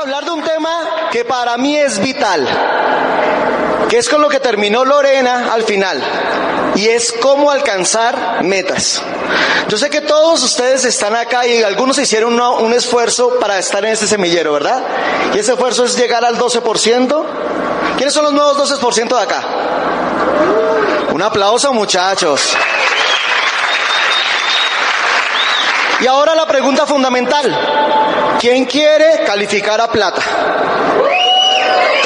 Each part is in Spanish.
A hablar de un tema que para mí es vital, que es con lo que terminó Lorena al final, y es cómo alcanzar metas. Yo sé que todos ustedes están acá y algunos hicieron un esfuerzo para estar en este semillero, ¿verdad? Y ese esfuerzo es llegar al 12%. ¿Quiénes son los nuevos 12% de acá? Un aplauso muchachos. Y ahora la pregunta fundamental. ¿Quién quiere calificar a plata?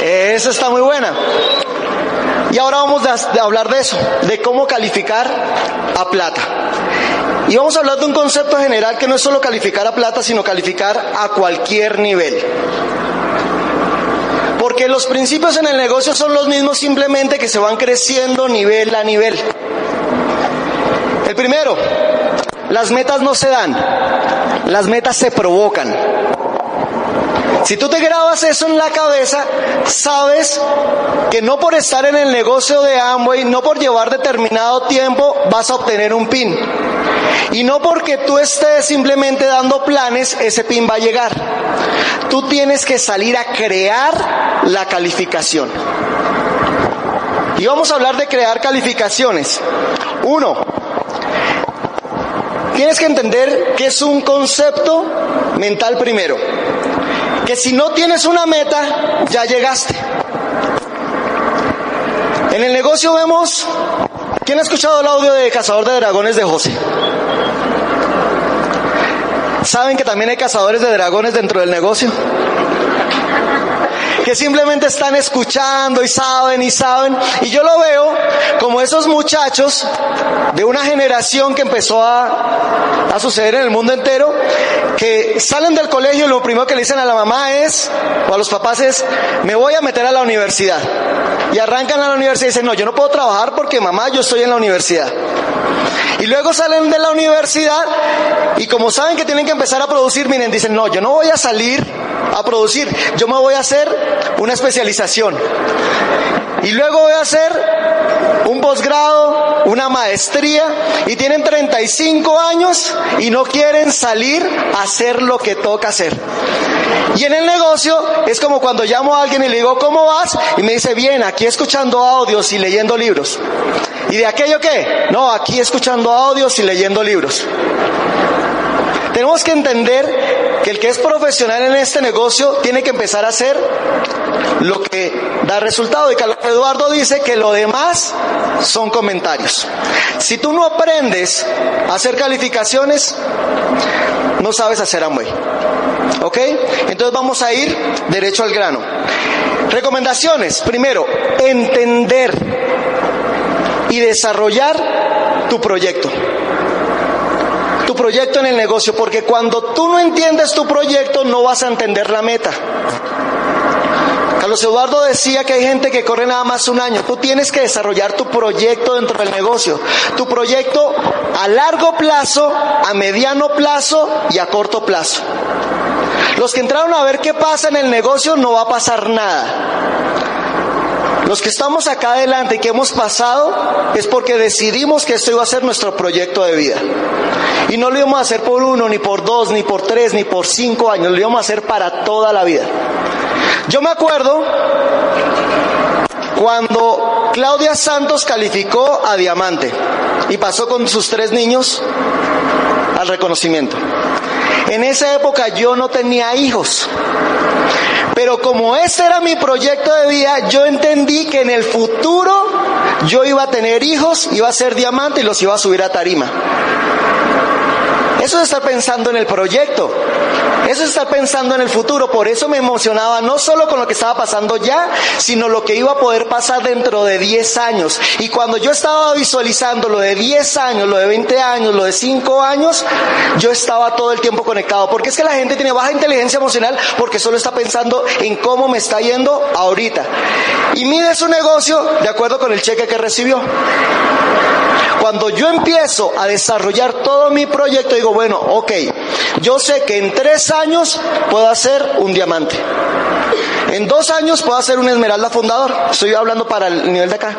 Esa está muy buena. Y ahora vamos a hablar de eso, de cómo calificar a plata. Y vamos a hablar de un concepto general que no es solo calificar a plata, sino calificar a cualquier nivel. Porque los principios en el negocio son los mismos simplemente que se van creciendo nivel a nivel. El primero, las metas no se dan, las metas se provocan. Si tú te grabas eso en la cabeza, sabes que no por estar en el negocio de Amway, no por llevar determinado tiempo, vas a obtener un pin. Y no porque tú estés simplemente dando planes, ese pin va a llegar. Tú tienes que salir a crear la calificación. Y vamos a hablar de crear calificaciones. Uno, tienes que entender que es un concepto mental primero. Que si no tienes una meta, ya llegaste. En el negocio vemos, ¿quién ha escuchado el audio de Cazador de Dragones de José? ¿Saben que también hay cazadores de dragones dentro del negocio? Que simplemente están escuchando y saben y saben. Y yo lo veo como esos muchachos de una generación que empezó a, a suceder en el mundo entero, que salen del colegio y lo primero que le dicen a la mamá es, o a los papás es, me voy a meter a la universidad. Y arrancan a la universidad y dicen, no, yo no puedo trabajar porque mamá, yo estoy en la universidad. Y luego salen de la universidad y como saben que tienen que empezar a producir, miren, dicen, no, yo no voy a salir a producir, yo me voy a hacer una especialización. Y luego voy a hacer un posgrado, una maestría, y tienen 35 años y no quieren salir a hacer lo que toca hacer. Y en el negocio es como cuando llamo a alguien y le digo, ¿cómo vas? Y me dice, bien, aquí escuchando audios y leyendo libros. ¿Y de aquello qué? No, aquí escuchando audios y leyendo libros. Tenemos que entender que el que es profesional en este negocio tiene que empezar a hacer lo que da resultado. Y Carlos Eduardo dice que lo demás son comentarios. Si tú no aprendes a hacer calificaciones, no sabes hacer Amway. ¿Ok? Entonces vamos a ir derecho al grano. Recomendaciones. Primero, entender y desarrollar tu proyecto proyecto en el negocio, porque cuando tú no entiendes tu proyecto no vas a entender la meta. Carlos Eduardo decía que hay gente que corre nada más un año. Tú tienes que desarrollar tu proyecto dentro del negocio. Tu proyecto a largo plazo, a mediano plazo y a corto plazo. Los que entraron a ver qué pasa en el negocio no va a pasar nada. Los que estamos acá adelante y que hemos pasado es porque decidimos que esto iba a ser nuestro proyecto de vida. Y no lo íbamos a hacer por uno, ni por dos, ni por tres, ni por cinco años, lo íbamos a hacer para toda la vida. Yo me acuerdo cuando Claudia Santos calificó a Diamante y pasó con sus tres niños al reconocimiento. En esa época yo no tenía hijos. Pero como ese era mi proyecto de vida, yo entendí que en el futuro yo iba a tener hijos, iba a ser diamante y los iba a subir a tarima. Eso es estar pensando en el proyecto. Eso es estar pensando en el futuro. Por eso me emocionaba no solo con lo que estaba pasando ya, sino lo que iba a poder pasar dentro de 10 años. Y cuando yo estaba visualizando lo de 10 años, lo de 20 años, lo de 5 años, yo estaba todo el tiempo conectado. Porque es que la gente tiene baja inteligencia emocional porque solo está pensando en cómo me está yendo ahorita. Y mide su negocio de acuerdo con el cheque que recibió. Cuando yo empiezo a desarrollar todo mi proyecto, digo, bueno, ok, yo sé que en tres años puedo hacer un diamante. En dos años puedo hacer un esmeralda fundador. Estoy hablando para el nivel de acá.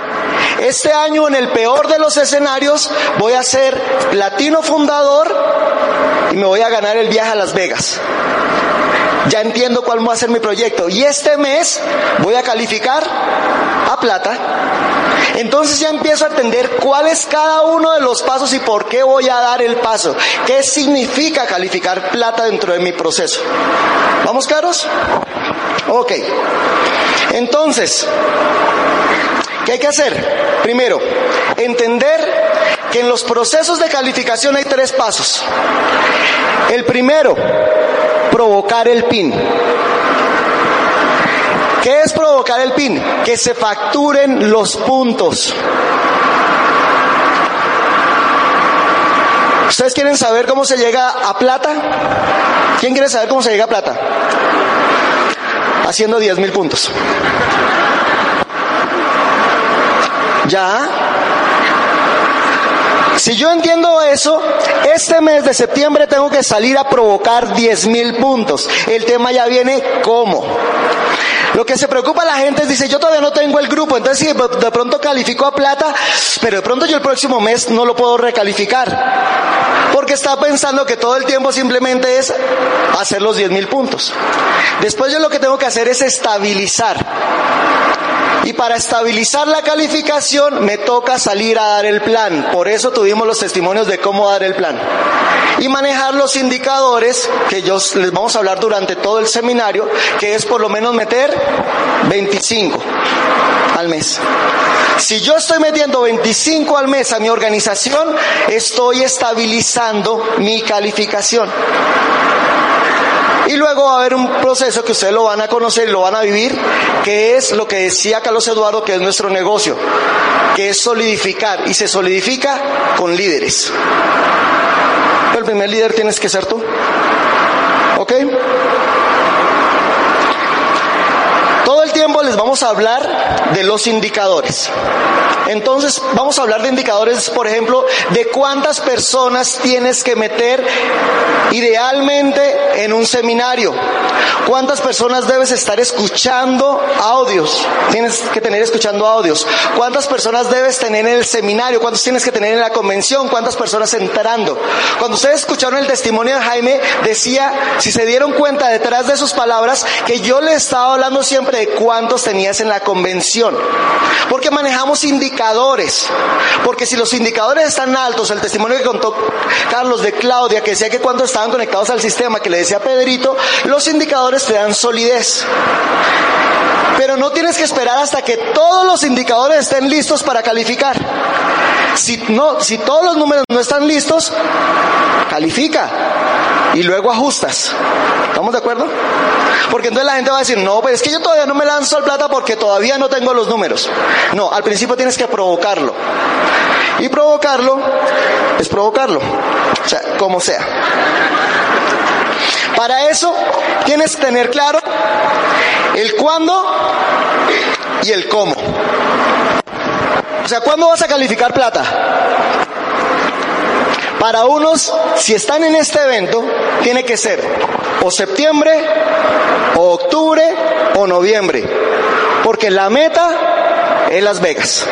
Este año, en el peor de los escenarios, voy a ser platino fundador y me voy a ganar el viaje a Las Vegas. Ya entiendo cuál va a ser mi proyecto. Y este mes voy a calificar a plata. Entonces ya empiezo a entender cuál es cada uno de los pasos y por qué voy a dar el paso. ¿Qué significa calificar plata dentro de mi proceso? ¿Vamos claros? Ok. Entonces, ¿qué hay que hacer? Primero, entender que en los procesos de calificación hay tres pasos. El primero, provocar el PIN. ¿Qué es provocar el PIN? Que se facturen los puntos. ¿Ustedes quieren saber cómo se llega a plata? ¿Quién quiere saber cómo se llega a plata? Haciendo 10 mil puntos. ¿Ya? Si yo entiendo eso, este mes de septiembre tengo que salir a provocar 10 mil puntos. El tema ya viene cómo. Lo que se preocupa la gente es, dice, yo todavía no tengo el grupo, entonces si de pronto califico a plata, pero de pronto yo el próximo mes no lo puedo recalificar. Porque está pensando que todo el tiempo simplemente es hacer los 10 mil puntos. Después yo lo que tengo que hacer es estabilizar. Y para estabilizar la calificación me toca salir a dar el plan. Por eso tuvimos los testimonios de cómo dar el plan. Y manejar los indicadores que yo les vamos a hablar durante todo el seminario, que es por lo menos meter 25 al mes. Si yo estoy metiendo 25 al mes a mi organización, estoy estabilizando mi calificación. Y luego va a haber un proceso que ustedes lo van a conocer y lo van a vivir, que es lo que decía Carlos Eduardo, que es nuestro negocio, que es solidificar. Y se solidifica con líderes. el primer líder tienes que ser tú. ¿Ok? Todo el tiempo les vamos a hablar de los indicadores. Entonces, vamos a hablar de indicadores, por ejemplo, de cuántas personas tienes que meter idealmente en un seminario. ¿Cuántas personas debes estar escuchando audios? Tienes que tener escuchando audios. ¿Cuántas personas debes tener en el seminario? ¿Cuántos tienes que tener en la convención? ¿Cuántas personas entrando? Cuando ustedes escucharon el testimonio de Jaime, decía, si se dieron cuenta detrás de sus palabras, que yo le estaba hablando siempre de cuántos en la convención. Porque manejamos indicadores. Porque si los indicadores están altos, el testimonio que contó Carlos de Claudia, que decía que cuando estaban conectados al sistema, que le decía Pedrito, los indicadores te dan solidez. Pero no tienes que esperar hasta que todos los indicadores estén listos para calificar. Si, no, si todos los números no están listos, califica y luego ajustas. ¿Estamos de acuerdo? Porque entonces la gente va a decir, no, pues es que yo todavía no me lanzo al plata porque todavía no tengo los números. No, al principio tienes que provocarlo. Y provocarlo es provocarlo. O sea, como sea. Para eso tienes que tener claro el cuándo y el cómo. O sea, ¿cuándo vas a calificar plata? Para unos, si están en este evento, tiene que ser o septiembre, o octubre, o noviembre. Porque la meta es Las Vegas.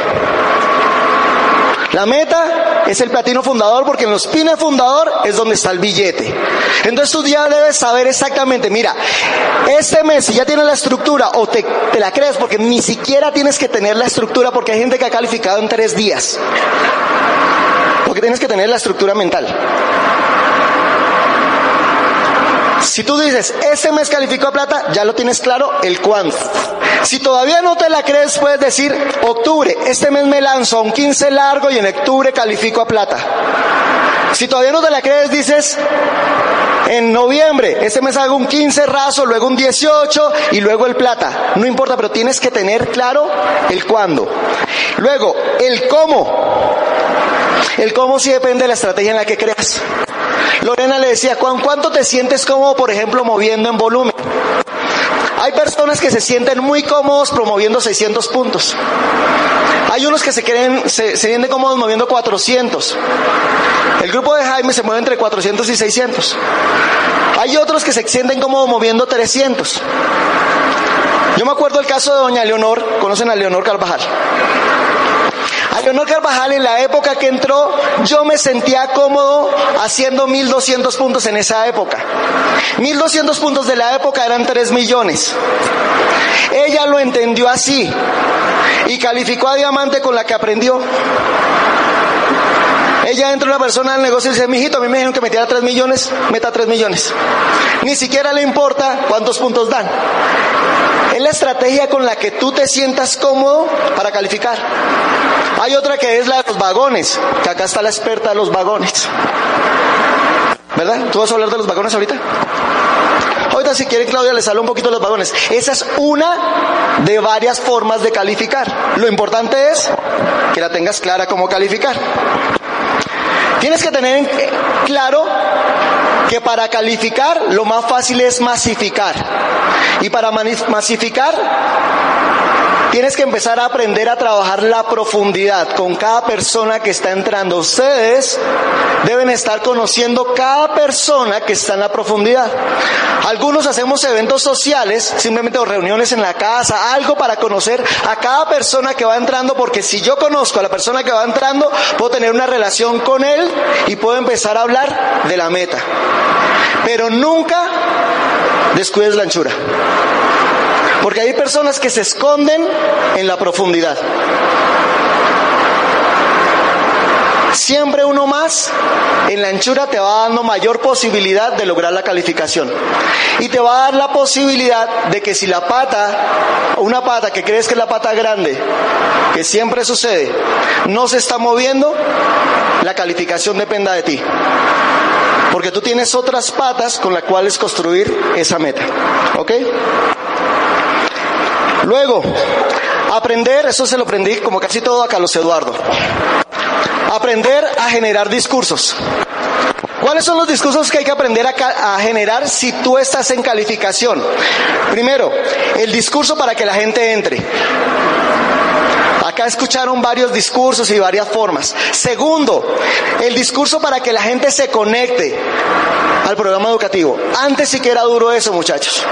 La meta es el platino fundador porque en los pines fundador es donde está el billete. Entonces tú ya debes saber exactamente, mira, este mes si ya tienes la estructura o te, te, la crees porque ni siquiera tienes que tener la estructura porque hay gente que ha calificado en tres días. Porque tienes que tener la estructura mental. Si tú dices, ese mes calificó a plata, ya lo tienes claro el cuándo. Si todavía no te la crees, puedes decir, octubre, este mes me lanzo a un 15 largo y en octubre califico a plata. Si todavía no te la crees, dices, en noviembre, este mes hago un 15 raso, luego un 18 y luego el plata. No importa, pero tienes que tener claro el cuándo. Luego, el cómo. El cómo sí depende de la estrategia en la que creas. Lorena le decía, ¿cuánto te sientes cómodo, por ejemplo, moviendo en volumen? Hay personas que se sienten muy cómodos promoviendo 600 puntos. Hay unos que se, creen, se sienten cómodos moviendo 400. El grupo de Jaime se mueve entre 400 y 600. Hay otros que se sienten cómodos moviendo 300. Yo me acuerdo el caso de doña Leonor, conocen a Leonor Carvajal. A Leonor Carvajal en la época que entró, yo me sentía cómodo haciendo 1200 puntos en esa época. 1200 puntos de la época eran 3 millones. Ella lo entendió así y calificó a diamante con la que aprendió. Ella entra una persona al negocio y dice, mijito, a mí me dijeron que metiera 3 millones, meta 3 millones. Ni siquiera le importa cuántos puntos dan. Es la estrategia con la que tú te sientas cómodo para calificar. Hay otra que es la de los vagones, que acá está la experta de los vagones. ¿Verdad? ¿Tú vas a hablar de los vagones ahorita? Ahorita si quieren Claudia les hablo un poquito de los vagones. Esa es una de varias formas de calificar. Lo importante es que la tengas clara cómo calificar. Tienes que tener claro que para calificar lo más fácil es masificar. Y para masificar Tienes que empezar a aprender a trabajar la profundidad con cada persona que está entrando. Ustedes deben estar conociendo cada persona que está en la profundidad. Algunos hacemos eventos sociales, simplemente reuniones en la casa, algo para conocer a cada persona que va entrando, porque si yo conozco a la persona que va entrando, puedo tener una relación con él y puedo empezar a hablar de la meta. Pero nunca descuides la anchura. Porque hay personas que se esconden en la profundidad. Siempre uno más en la anchura te va dando mayor posibilidad de lograr la calificación. Y te va a dar la posibilidad de que si la pata, una pata que crees que es la pata grande, que siempre sucede, no se está moviendo, la calificación dependa de ti. Porque tú tienes otras patas con las cuales construir esa meta. ¿Ok? Luego, aprender, eso se lo aprendí como casi todo a Carlos Eduardo. Aprender a generar discursos. ¿Cuáles son los discursos que hay que aprender a, a, generar si tú estás en calificación? Primero, el discurso para que la gente entre. Acá escucharon varios discursos y varias formas. Segundo, el discurso para que la gente se conecte al programa educativo. Antes sí que era duro eso, muchachos.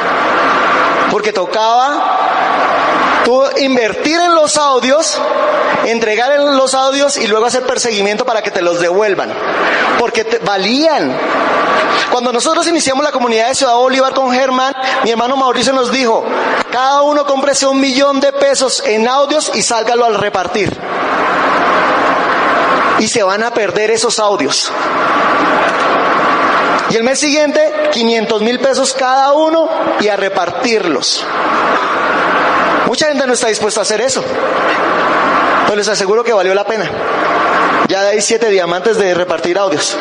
Porque tocaba tú invertir en los audios, entregar en los audios y luego hacer perseguimiento para que te los devuelvan. Porque te, valían. Cuando nosotros iniciamos la comunidad de Ciudad Bolívar con Germán, mi hermano Mauricio nos dijo, cada uno cómprese un millón de pesos en audios y sálgalo al repartir. Y se van a perder esos audios. Y el mes siguiente, 500 mil pesos cada uno y a repartirlos. Mucha gente no está dispuesta a hacer eso. Pero les aseguro que valió la pena. Ya hay siete diamantes de repartir audios.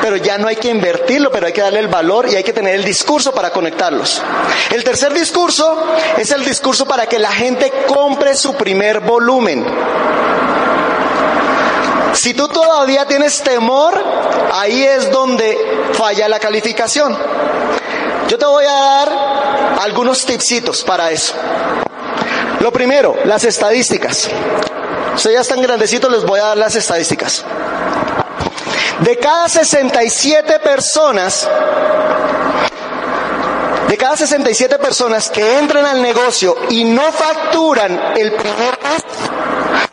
Pero ya no hay que invertirlo, pero hay que darle el valor y hay que tener el discurso para conectarlos. El tercer discurso es el discurso para que la gente compre su primer volumen. Si tú todavía tienes temor, ahí es donde falla la calificación. Yo te voy a dar algunos tipsitos para eso. Lo primero, las estadísticas. Ustedes ya están grandecitos, les voy a dar las estadísticas. De cada 67 personas, de cada 67 personas que entran al negocio y no facturan el primer mes,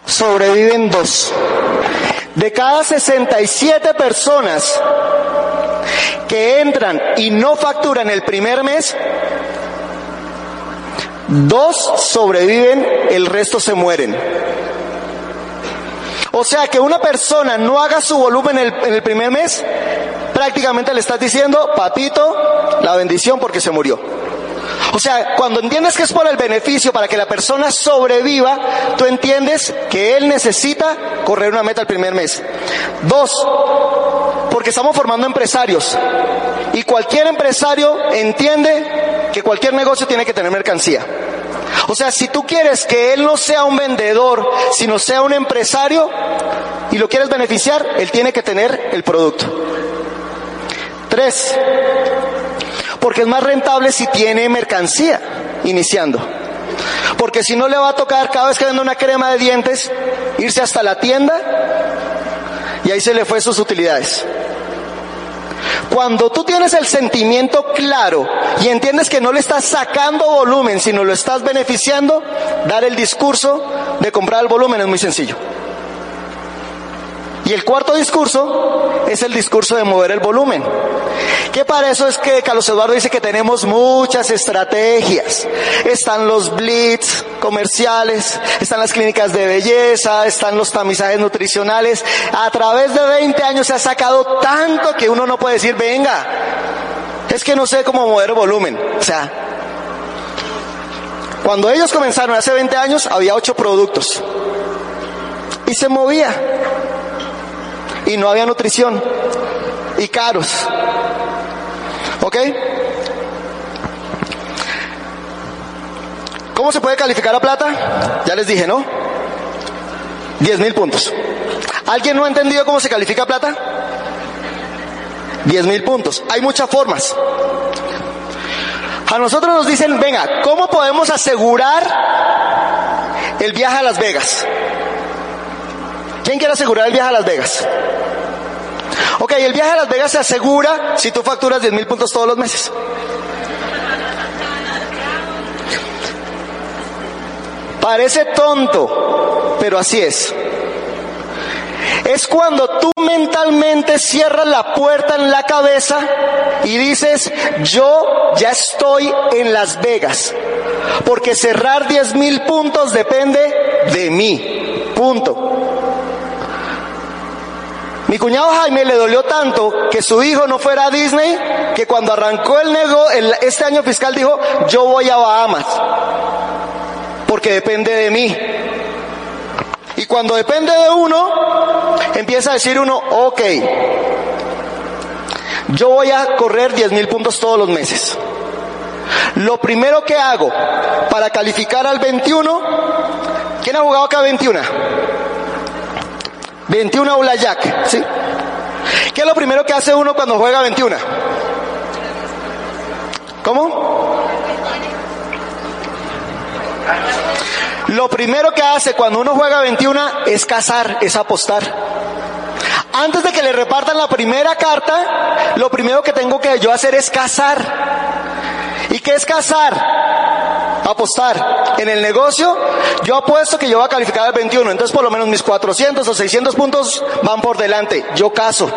sobreviven dos. De cada 67 personas que entran y no facturan el primer mes, dos sobreviven, el resto se mueren. O sea que una persona no haga su volumen en el, primer mes, prácticamente le estás diciendo, papito, la bendición porque se murió. O sea, cuando entiendes que es por el beneficio, para que la persona sobreviva, tú entiendes que él necesita correr una meta el primer mes. Dos, porque estamos formando empresarios. Y cualquier empresario entiende que cualquier negocio tiene que tener mercancía. O sea, si tú quieres que él no sea un vendedor, sino sea un empresario y lo quieres beneficiar, él tiene que tener el producto. Tres, porque es más rentable si tiene mercancía iniciando. Porque si no le va a tocar cada vez que vende una crema de dientes, irse hasta la tienda y ahí se le fue sus utilidades. Cuando tú tienes el sentimiento claro y entiendes que no le estás sacando volumen, sino lo estás beneficiando, dar el discurso de comprar el volumen es muy sencillo. Y el cuarto discurso es el discurso de mover el volumen. Que para eso es que Carlos Eduardo dice que tenemos muchas estrategias. Están los blitz comerciales, están las clínicas de belleza, están los tamizajes nutricionales. A través de 20 años se ha sacado tanto que uno no puede decir, venga, es que no sé cómo mover volumen. O sea, cuando ellos comenzaron hace 20 años había 8 productos y se movía y no había nutrición y caros. ¿Ok? ¿Cómo se puede calificar a plata? Ya les dije, ¿no? 10 mil puntos. ¿Alguien no ha entendido cómo se califica a plata? 10 mil puntos. Hay muchas formas. A nosotros nos dicen, venga, ¿cómo podemos asegurar el viaje a Las Vegas? ¿Quién quiere asegurar el viaje a Las Vegas? Ok, el viaje a Las Vegas se asegura si tú facturas 10 mil puntos todos los meses. Parece tonto, pero así es. Es cuando tú mentalmente cierras la puerta en la cabeza y dices, yo ya estoy en Las Vegas. Porque cerrar 10 mil puntos depende de mí. Punto. Mi cuñado Jaime le dolió tanto que su hijo no fuera a Disney que cuando arrancó el negocio, este año fiscal dijo, yo voy a Bahamas. Porque depende de mí. Y cuando depende de uno, empieza a decir uno, ok, yo voy a correr 10 mil puntos todos los meses. Lo primero que hago para calificar al 21, ¿quién ha jugado acá 21? 21 Jack, ¿sí? ¿Qué es lo primero que hace uno cuando juega 21? ¿Cómo? Lo primero que hace cuando uno juega 21 es cazar, es apostar. Antes de que le repartan la primera carta, lo primero que tengo que yo hacer es cazar. ¿Y qué es cazar? Apostar. En el negocio, yo apuesto que yo voy a calificar al 21, entonces por lo menos mis 400 o 600 puntos van por delante. Yo caso.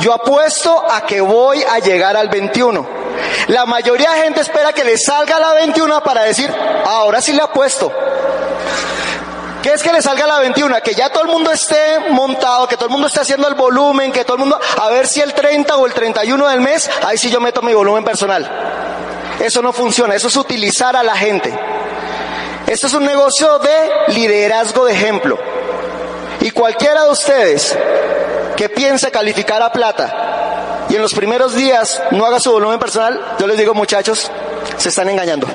Yo apuesto a que voy a llegar al 21. La mayoría de gente espera que le salga la 21 para decir, ahora sí le apuesto. ¿Qué es que le salga la 21? Que ya todo el mundo esté montado, que todo el mundo esté haciendo el volumen, que todo el mundo, a ver si el 30 o el 31 del mes, ahí sí yo meto mi volumen personal. Eso no funciona, eso es utilizar a la gente. Esto es un negocio de liderazgo de ejemplo. Y cualquiera de ustedes que piense calificar a plata y en los primeros días no haga su volumen personal, yo les digo muchachos, se están engañando.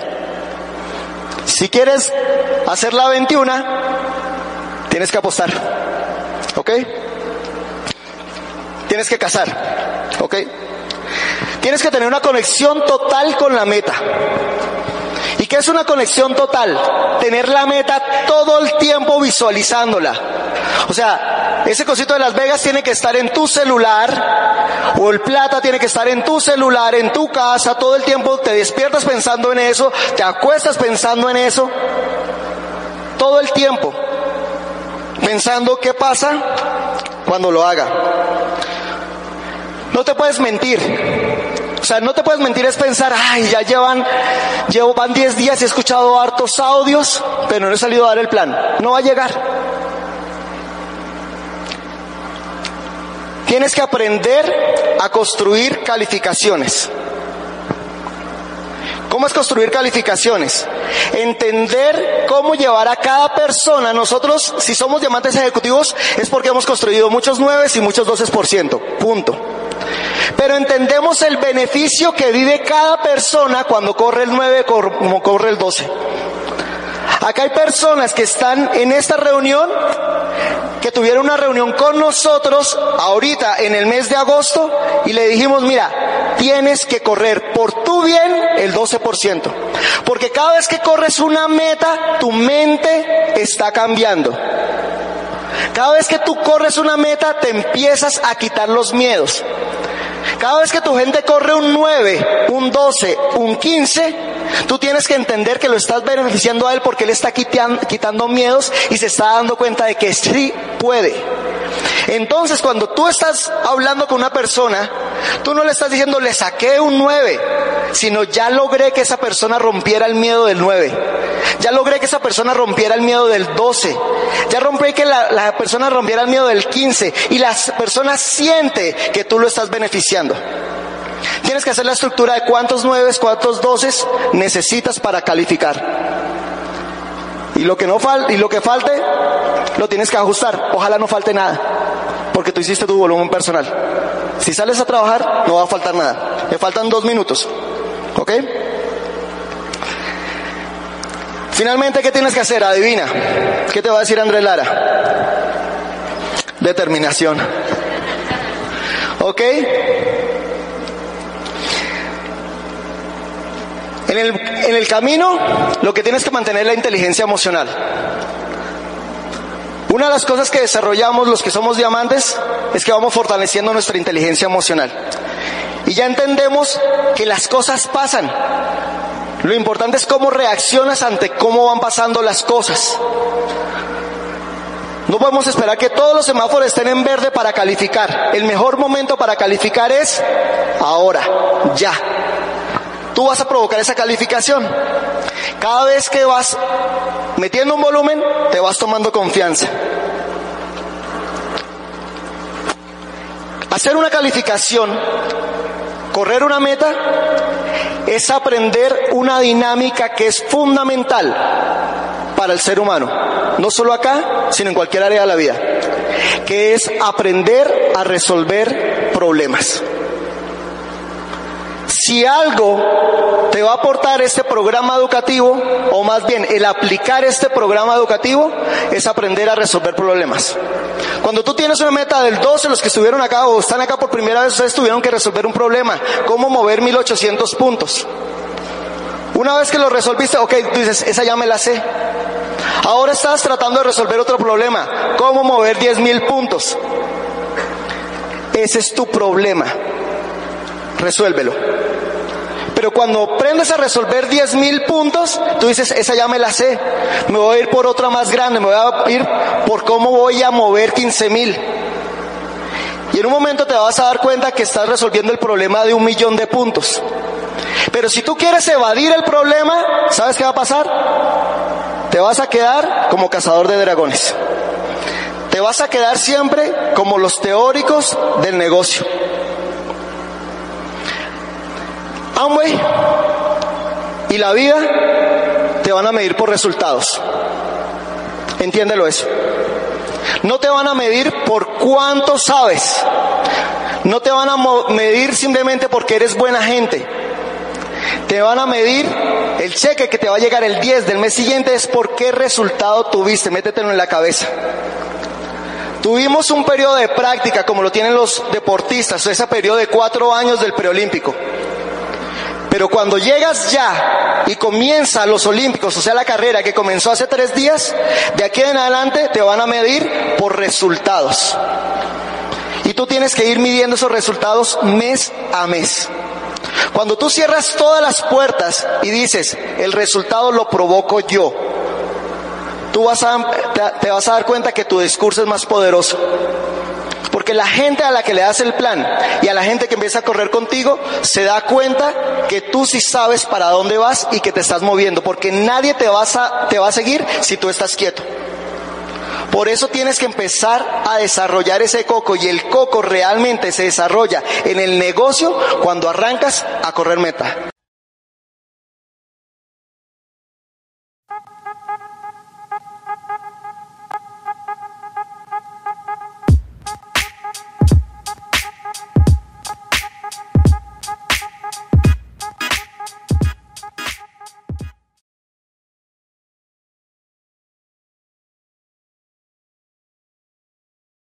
Si quieres hacer la 21, tienes que apostar. ¿Ok? Tienes que cazar. ¿Ok? Tienes que tener una conexión total con la meta. ¿Y qué es una conexión total? Tener la meta todo el tiempo visualizándola. O sea, ese cosito de Las Vegas tiene que estar en tu celular, o el plata tiene que estar en tu celular, en tu casa, todo el tiempo te despiertas pensando en eso, te acuestas pensando en eso, todo el tiempo, pensando qué pasa cuando lo haga. No te puedes mentir. O sea, no te puedes mentir es pensar, ay, ya llevan, llevo, van 10 días y he escuchado hartos audios, pero no he salido a dar el plan. No va a llegar. Tienes que aprender a construir calificaciones. ¿Cómo es construir calificaciones? Entender cómo llevar a cada persona. Nosotros, si somos diamantes ejecutivos, es porque hemos construido muchos 9 y muchos 12%. Punto. Pero entendemos el beneficio que vive cada persona cuando corre el 9 como corre el 12. Acá hay personas que están en esta reunión, que tuvieron una reunión con nosotros ahorita en el mes de agosto y le dijimos, mira, tienes que correr por tu bien el 12%. Porque cada vez que corres una meta, tu mente está cambiando. Cada vez que tú corres una meta, te empiezas a quitar los miedos. Cada vez que tu gente corre un 9, un 12, un 15, tú tienes que entender que lo estás beneficiando a él porque él está quitando, miedos y se está dando cuenta de que sí puede. Entonces, cuando tú estás hablando con una persona, tú no le estás diciendo, le saqué un 9, sino ya logré que esa persona rompiera el miedo del 9. Ya logré que esa persona rompiera el miedo del 12. Ya rompí que la, persona rompiera el miedo del 15. Y la persona siente que tú lo estás beneficiando. Tienes que hacer la estructura de cuántos 9, cuántos 12 necesitas para calificar. Y lo que no fal y lo que falte, lo tienes que ajustar. Ojalá no falte nada, porque tú hiciste tu volumen personal. Si sales a trabajar, no va a faltar nada. Me faltan dos minutos. ¿Ok? Finalmente, ¿qué tienes que hacer? Adivina. ¿Qué te va a decir Andrés Lara? Determinación. ¿Ok? En el, en el camino, lo que tienes que mantener es la inteligencia emocional. Una de las cosas que desarrollamos los que somos diamantes es que vamos fortaleciendo nuestra inteligencia emocional. Y ya entendemos que las cosas pasan. Lo importante es cómo reaccionas ante cómo van pasando las cosas. No podemos esperar que todos los semáforos estén en verde para calificar. El mejor momento para calificar es ahora, ya tú vas a provocar esa calificación. Cada vez que vas metiendo un volumen, te vas tomando confianza. Hacer una calificación, correr una meta, es aprender una dinámica que es fundamental para el ser humano, no solo acá, sino en cualquier área de la vida, que es aprender a resolver problemas. Si algo te va a aportar este programa educativo, o más bien el aplicar este programa educativo, es aprender a resolver problemas. Cuando tú tienes una meta del 12, los que estuvieron acá o están acá por primera vez, ustedes tuvieron que resolver un problema. ¿Cómo mover 1800 puntos? Una vez que lo resolviste, ok, tú dices, esa ya me la sé. Ahora estás tratando de resolver otro problema. ¿Cómo mover 10.000 puntos? Ese es tu problema. Resuélvelo. Pero cuando aprendes a resolver 10.000 puntos, tú dices, esa ya me la sé. Me voy a ir por otra más grande, me voy a ir por cómo voy a mover 15.000. Y en un momento te vas a dar cuenta que estás resolviendo el problema de un millón de puntos. Pero si tú quieres evadir el problema, ¿sabes qué va a pasar? Te vas a quedar como cazador de dragones. Te vas a quedar siempre como los teóricos del negocio. Amway y la vida te van a medir por resultados. Entiéndelo eso. No te van a medir por cuánto sabes. No te van a medir simplemente porque eres buena gente. Te van a medir el cheque que te va a llegar el 10 del mes siguiente es por qué resultado tuviste. Métetelo en la cabeza. Tuvimos un periodo de práctica como lo tienen los deportistas, ese periodo de cuatro años del preolímpico. Pero cuando llegas ya y comienza los Olímpicos, o sea, la carrera que comenzó hace tres días, de aquí en adelante te van a medir por resultados. Y tú tienes que ir midiendo esos resultados mes a mes. Cuando tú cierras todas las puertas y dices, el resultado lo provoco yo, tú vas a, te vas a dar cuenta que tu discurso es más poderoso. Porque la gente a la que le das el plan y a la gente que empieza a correr contigo se da cuenta que tú sí sabes para dónde vas y que te estás moviendo. Porque nadie te, vas a, te va a seguir si tú estás quieto. Por eso tienes que empezar a desarrollar ese coco y el coco realmente se desarrolla en el negocio cuando arrancas a correr meta.